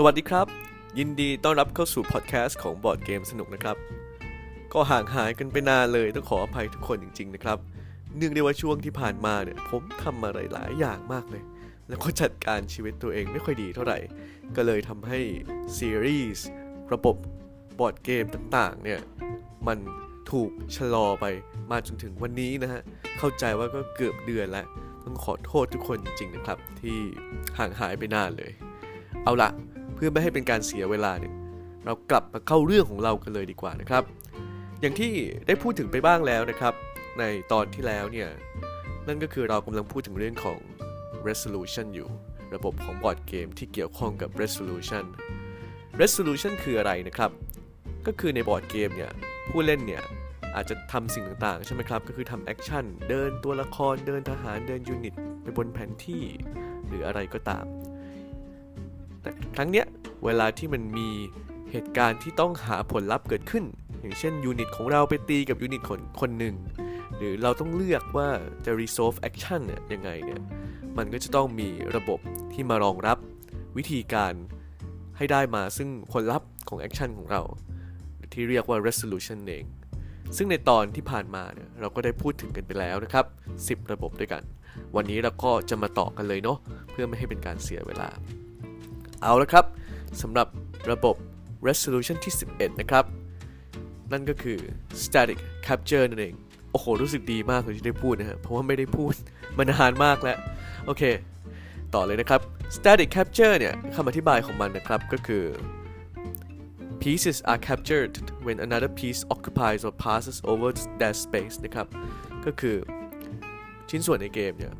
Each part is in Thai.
สวัสดีครับ ยินดีต้อนรับเข้าสู่พอดแคสต์ของบอร์ดเกมสนุกนะครับ ก็ห่างหายกันไปนานเลยต้องขออภัยทุกคนจริง ๆ นะครับเนื่องด้วยว่าช่วงที่ผ่านมาเนี่ย ผมทำอะไรหลายอย่างมากเลย แล้วก็จัดการชีวิตตัวเองไม่ค่อยดีเท่าไหร่ ก็เลยทำให้ซีรีส์ระบบบอร์ดเกมต่างๆเนี่ย มันถูกชะลอไปมาจนถึงวันนี้นะฮะ เข้าใจว่าก็เกือบเดือนแล้ว ต้องขอโทษทุกคนจริง ๆ นะครับ ที่ห่างหายไปนานเลย เอาละ เพื่อไม่ให้เป็นการเสียเวลาเนี่ยเรากลับมาเข้าเรื่องของเรากันเลยดีกว่านะครับ อย่างที่ได้พูดถึงไปบ้างแล้วนะครับ ในตอนที่แล้วเนี่ยนั่นก็คือเรากำลังพูดถึงเรื่องของ resolution อยู่ ระบบของบอร์ดเกมที่เกี่ยวข้องกับ resolution resolution คืออะไรนะครับ ก็คือในบอร์ดเกมเนี่ยผู้เล่นเนี่ยอาจจะทำสิ่งต่างๆ ใช่ไหมครับ ก็คือทำ action เดินตัวละคร เดินทหาร เดิน unit ไปบนแผนที่ หรืออะไรก็ตาม แต่ครั้งเนี้ยเวลาที่มันมีเหตุการณ์ที่ต้องหาผลลัพธ์เกิดขึ้น อย่างเช่น unit ของเราไปตีกับ unit คนคนหนึ่ง หรือเราต้องเลือกว่าจะ resolve action เนี่ยยังไงเนี่ย มันก็จะต้องมีระบบที่มารองรับวิธีการให้ได้มาซึ่งผลลัพธ์ของ action ของเรา ที่เรียกว่า resolution เอง ซึ่งในตอนที่ผ่านมาเนี่ยเราก็ได้พูดถึงกันไปแล้วนะครับ 10 ระบบด้วยกัน วันนี้เราก็จะมาต่อกันเลยเนาะเพื่อไม่ให้เป็นการเสียเวลา เอาละครับสำหรับระบบ resolution ที่ 11 นะครับ นั่นก็คือ static capture นั่นเอง โอ้โห รู้สึกดีมากเลยที่ได้พูดนะฮะเพราะว่าไม่ได้พูดมานานมากแล้ว โอเค ต่อเลยนะครับ static capture เนี่ยคำอธิบายของมันนะครับก็คือ pieces are captured when another piece occupies or passes over that space นะครับ ก็คือชิ้นส่วนในเกมเนี่ย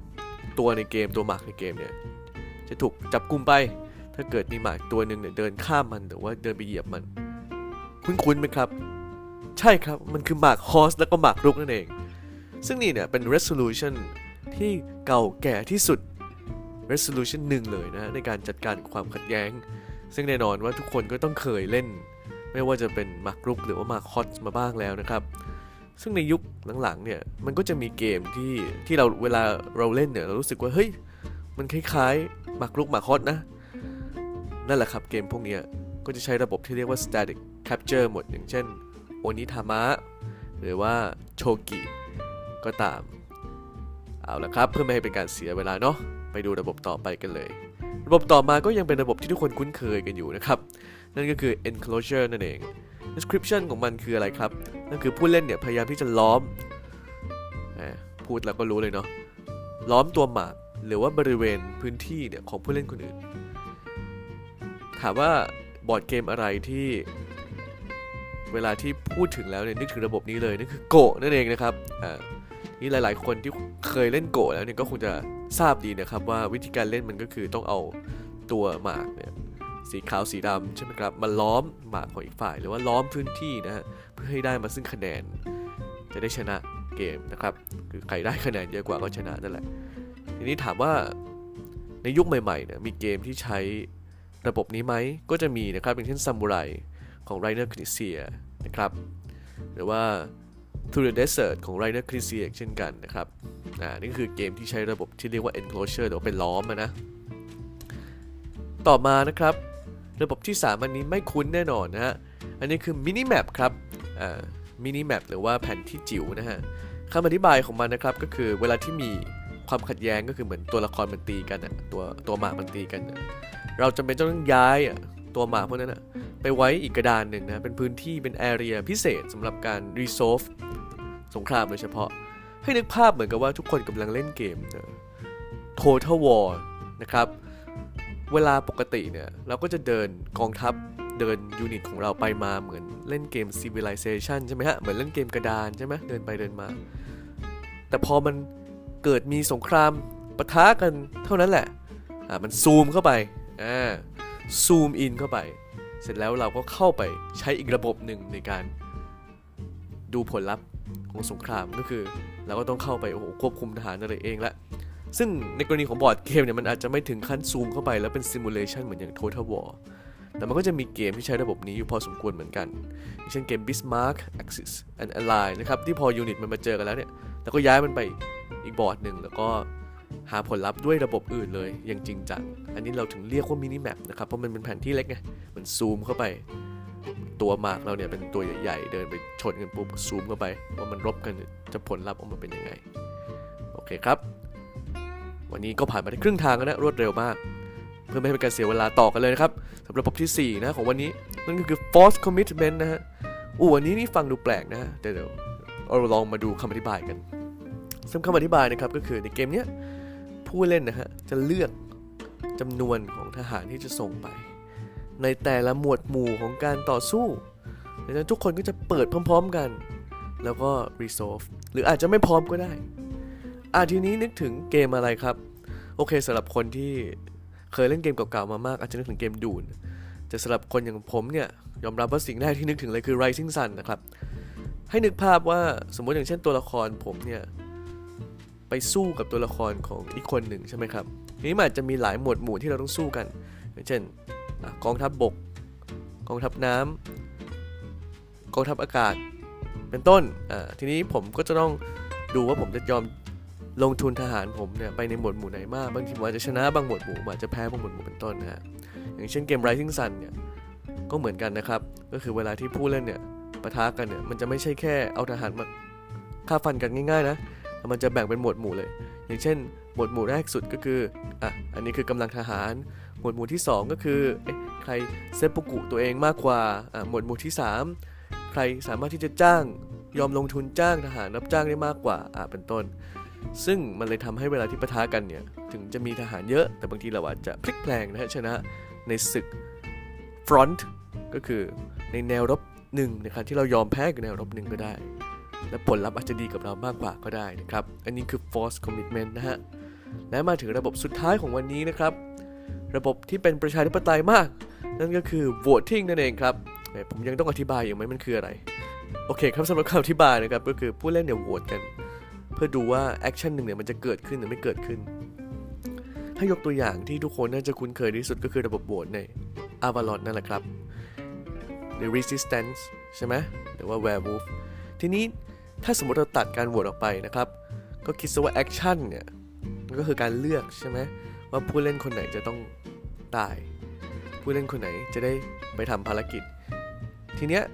ตัวในเกมตัวหมากในเกมเนี่ย จะถูกจับกลุ่มไป ถ้าเกิดมีหมากตัวหนึ่งเนี่ยเดินข้ามมันหรือว่าเดินไปเหยียบมัน คุ้นๆไหมครับ ใช่ครับมันคือหมากฮอสแล้วก็หมากรุกนั่นเอง ซึ่งนี่เนี่ยเป็น resolution ที่เก่าแก่ที่สุด resolution หนึ่งเลยนะในการจัดการความขัดแย้ง ซึ่งแน่นอนว่าทุกคนก็ต้องเคยเล่น ไม่ว่าจะเป็นหมากรุกหรือว่าหมากฮอตมาบ้างแล้วนะครับซึ่งในยุคหลังๆเนี่ยมันก็จะมีเกมที่ที่เราเวลาเราเล่นเนี่ยเรารู้สึกว่าเฮ้ยมันคล้ายๆหมากรุกหมากฮอตนะ นั่นแหละครับเกมพวกนี้ก็จะใช้ระบบที่เรียกว่า static capture หมดอย่างเช่นโอนิทามะหรือว่าโชกิก็ตาม เอาละครับเพื่อไม่ให้เป็นการเสียเวลาเนาะไปดูระบบต่อไปกันเลย ระบบต่อมาก็ยังเป็นระบบที่ทุกคนคุ้นเคยกันอยู่นะครับ นั่นก็คือ enclosure นั่นเอง description ของมันคืออะไรครับ นั่นคือผู้เล่นเนี่ยพยายามที่จะล้อมแหมพูดแล้วก็รู้เลยเนาะ ล้อมตัวหมาก หรือว่าบริเวณพื้นที่เนี่ยของผู้เล่นคนอื่น ถามว่าบอร์ดเกมอะไรที่เวลาที่พูดถึงแล้วเนี่ยนึกถึงระบบนี้เลยนั่นคือโกะนั่นเองนะครับอ่านี่หลาย ๆ คนที่เคยเล่นโกะแล้วเนี่ยก็คงจะทราบดีนะครับว่าวิธีการเล่นมันก็คือต้องเอาตัวหมากเนี่ยสีขาวสีดำใช่ไหมครับมาล้อมหมากของอีกฝ่าย หรือว่าล้อมพื้นที่นะฮะเพื่อให้ได้มาซึ่งคะแนน จะได้ชนะเกมนะครับคือใครได้คะแนนเยอะกว่าก็ชนะนั่นแหละทีนี้ถามว่าในยุคใหม่ๆเนี่ยมีเกมที่ใช้ ระบบนี้ไหมก็จะมีนะครับอย่างเช่นซามูไรของ r รเนอร์คริเซียนะครับหรือว่า Through the Desert ของ r รเนอร์คริเซียเช่นกันนะครับ อ่า นี่คือเกมที่ใช้ระบบที่เรียกว่า enclosure หรือว่าเป็นล้อมอะนะ ต่อมานะครับ ระบบที่ 3 อันนี้ไม่คุ้นแน่นอนนะฮะ อันนี้คือ mini map ครับ อ่า mini map หรือว่าแผนที่จิ๋วนะฮะคำอธิบายของมันนะครับก็คือเวลาที่มี ความขัดแย้งก็คือเหมือนตัวละครมันตีกันอะตัวตัวหมากมันตีกันเราจำเป็นต้องย้ายอะตัวหมากพวกนั้นอะไปไว้อีกกระดานหนึ่งนะเป็นพื้นที่เป็นแอเรียพิเศษสำหรับการ resolve สงครามโดยเฉพาะ ให้นึกภาพเหมือนกับว่าทุกคนกำลังเล่นเกมเอ่อ Total War นะครับเวลาปกติเนี่ยเราก็จะเดินกองทัพเดินยูนิตของเราไปมาเหมือนเล่นเกม Civilization ใช่ไหมฮะ เหมือนเล่นเกมกระดานใช่ไหมเดินไปเดินมา แต่พอมัน เกิดมีสงครามปะทะกันเท่านั้นแหละอ่ามันซูมเข้าไปอ่า zoom in เข้าไป เสร็จแล้วเราก็เข้าไปใช้อีกระบบหนึ่งในการดูผลลัพธ์ของสงครามก็คือ เราก็ต้องเข้าไปโอ้โหควบคุมทหารอะไรเองละซึ่งในกรณีของบอร์ดเกมเนี่ยมันอาจจะไม่ถึงขั้นซูมเข้าไปแล้วเป็น simulation เหมือนอย่าง Total War แต่มันก็จะมีเกมที่ใช้ระบบนี้อยู่พอสมควรเหมือนกัน อย่างเช่นเกม Bismarck Axis and Allies นะครับ ที่พอ unit มันมาเจอกันแล้วเนี่ย แล้วก็ย้ายมันไป อีกบอร์ดหนึ่งแล้วก็หาผลลัพธ์ด้วยระบบอื่นเลยอย่างจริงจัง อันนี้เราถึงเรียกว่า mini map นะครับ เพราะมันเป็นแผนที่เล็กไง มันซูมเข้าไป ตัวหมากเราเนี่ยเป็นตัวใหญ่ๆ เดินไปชนกันปุ๊บซูมเข้าไป ว่ามันรบกันจะผลลัพธ์ออกมาเป็นยังไง โอเคครับ วันนี้ก็ผ่านมาได้ครึ่งทางแล้วนะรวดเร็วมาก เพื่อไม่ให้เป็นการเสียเวลาต่อกันเลยนะครับสำหรับระบบที่ 4 นะของวันนี้นั่นก็คือ force commitment นะฮะอู้อันนี้นี่ฟังดูแปลกนะฮะแต่เดี๋ยวเราลองมาดูคำอธิบายกัน ซึ่งคำอธิบายนะครับก็คือในเกมเนี้ยผู้เล่นนะฮะจะเลือกจำนวนของทหารที่จะส่งไป ในแต่ละหมวดหมู่ของการต่อสู้ดังนั้นทุกคนก็จะเปิดพร้อม ๆกัน แล้วก็ resolve หรืออาจจะไม่พร้อมก็ได้อาทีนี้นึกถึงเกมอะไรครับ โอเคสำหรับคนที่เคยเล่นเกมเก่าๆมามาก อาจจะนึกถึงเกมดูนแต่สำหรับคนอย่างผมเนี่ยยอมรับว่าสิ่งแรกที่นึกถึงเลยคือ Rising Sun นะครับ ให้นึกภาพว่าสมมติอย่างเช่นตัวละครผมเนี่ย ไปสู้กับตัวละครของอีกคนหนึ่งใช่ไหมครับทีนี้มันอาจจะมีหลายหมวดหมู่ที่เราต้องสู้กัน อย่างเช่นกองทัพบบก กองทัพน้ำกองทัพอากาศ เป็นต้นทีนี้ผมก็จะต้องดูว่าผมจะยอมลงทุนทหารผมเนี่ยไปในหมวดหมู่ไหนมาก บางทีผมอาจจะชนะบางหมวดหมู่อาจจะแพ้บางหมวดหมู่เป็นต้นนะฮะ อย่างเช่นเกม Rising Sun เนี่ย ก็เหมือนกันนะครับ ก็คือเวลาที่ผู้เล่นเนี่ยปะทะกันเนี่ย มันจะไม่ใช่แค่เอาทหารมาฆ่าฟันกันง่ายๆนะ มันจะแบ่งเป็นหมวดหมู่เลย อย่างเช่น หมวดหมู่แรกสุดก็คืออะอันนี้คือกำลังทหาร หมวดหมู่ที่ 2 ก็คือใครเซปุกุตัวเองมากกว่าอะหมวดหมู่ที่ 3 ใครสามารถที่จะจ้างยอมลงทุนจ้างทหารรับจ้างได้มากกว่าอะเป็นต้น ซึ่งมันเลยทำให้เวลาที่ปะทะกันเนี่ยถึงจะมีทหารเยอะ แต่บางทีเราอาจจะพลิกแพลงนะฮะชนะในศึก front ก็คือในแนวรบหนึ่งนะครับที่เรายอมแพ้กับแนวรบหนึ่งก็ได้ และผลลัพธ์อาจจะดีกับเรามากกว่าก็ได้นะครับ อันนี้คือ force commitment นะฮะ และมาถึงระบบสุดท้ายของวันนี้นะครับ ระบบที่เป็นประชาธิปไตยมาก นั่นก็คือ voting นั่นเองครับ ผมยังต้องอธิบายอยู่ไหมมันคืออะไร โอเคครับสำหรับคำอธิบายนะครับก็คือผู้เล่นเนี่ยโหวตกัน เพื่อดูว่า action หนึ่งเนี่ยมันจะเกิดขึ้นหรือไม่เกิดขึ้น ถ้ายกตัวอย่างที่ทุกคนน่าจะคุ้นเคยที่สุดก็คือระบบโหวตใน Avalon นั่นแหละครับหรือ Resistance ใช่ไหมหรือว่า Werewolf ทีนี้ ถ้าสมมติเราตัดการโหวตออกไปนะครับ ก็คิดซะว่า action เนี่ยมันก็คือการเลือกใช่ไหมว่าผู้เล่นคนไหนจะต้องตาย ผู้เล่นคนไหนจะได้ไปทำภารกิจ ทีเนี้ย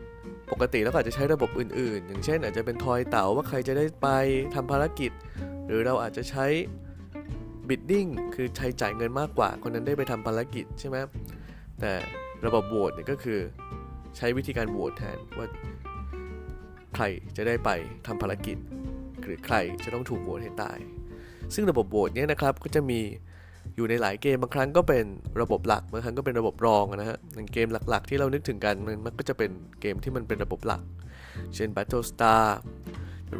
ปกติแล้วอาจจะใช้ระบบอื่นๆ อย่างเช่น อาจจะเป็นทอยเต๋าว่าใครจะได้ไปทำภารกิจ หรือเราอาจจะใช้บิดดิ้งคือใช้จ่ายเงินมากกว่า คนนั้นได้ไปทำภารกิจใช่ไหมแต่ระบบโหวตเนี่ยก็คือใช้วิธีการโหวตแทนว่า ใครจะได้ไปทำภารกิจ หรือใครจะต้องถูกโหวตให้ตาย ซึ่งระบบโหวตเนี่ยนะครับก็จะมีอยู่ในหลายเกมบางครั้งก็เป็นระบบหลักบางครั้งก็เป็นระบบรองนะฮะอย่างเกมหลักๆ ที่เรานึกถึงกันมันก็จะเป็นเกมที่มันเป็นระบบหลัก เช่น Battlestar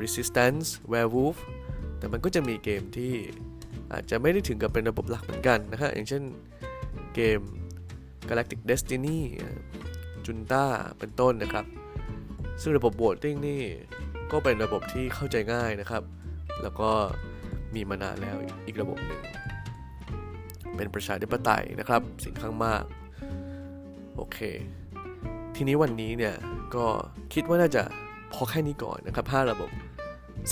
Resistance Werewolf แต่มันก็จะมีเกมที่อาจจะไม่ได้ถึงกับเป็นระบบหลักเหมือนกันนะฮะอย่างเช่นเกม Galactic Destiny จุนต้าเป็นต้นนะครับ ซึ่งระบบโหวตติ้งนี่ก็เป็นระบบที่เข้าใจง่ายนะครับ แล้วก็มีมานานแล้วอีกระบบหนึ่ง เป็นประชาธิปไตยนะครับสิ่งข้างมาก โอเค ทีนี้วันนี้เนี่ย ก็คิดว่าน่าจะพอแค่นี้ก่อนนะครับ5ระบบ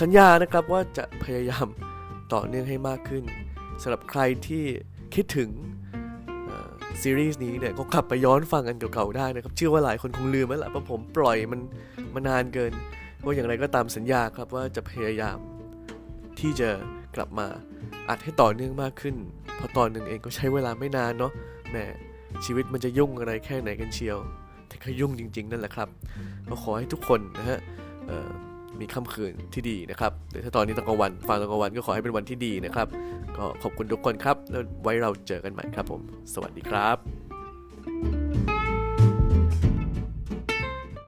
สัญญานะครับว่าจะพยายามต่อเนื่องให้มากขึ้นสำหรับใครที่คิดถึง ซีรีส์นี้เนี่ยก็กลับไปย้อนฟังกันเก่าๆได้นะครับเชื่อว่าหลายคนคงลืมแล้วแหละเพราะผมปล่อยมันมานานเกินว่าอย่างไรก็ตามสัญญาครับว่าจะพยายามที่จะกลับมาอัดให้ต่อเนื่องมากขึ้นเพราะตอนหนึ่งเองก็ใช้เวลาไม่นานเนาะแหมชีวิตมันจะยุ่งอะไรแค่ไหนกันเชียวแต่ก็ยุ่งจริง ๆ นั่นแหละครับก็ขอให้ทุกคนนะฮะ มีค่ำคืนที่ดีนะครับหรือถ้าตอนนี้ตอนกลางวันฟังตอนกลางวันก็ขอให้เป็นวันที่ดีนะครับ ก็ขอบคุณทุกคนครับแล้วไว้เราเจอกันใหม่ครับผม สวัสดีครับ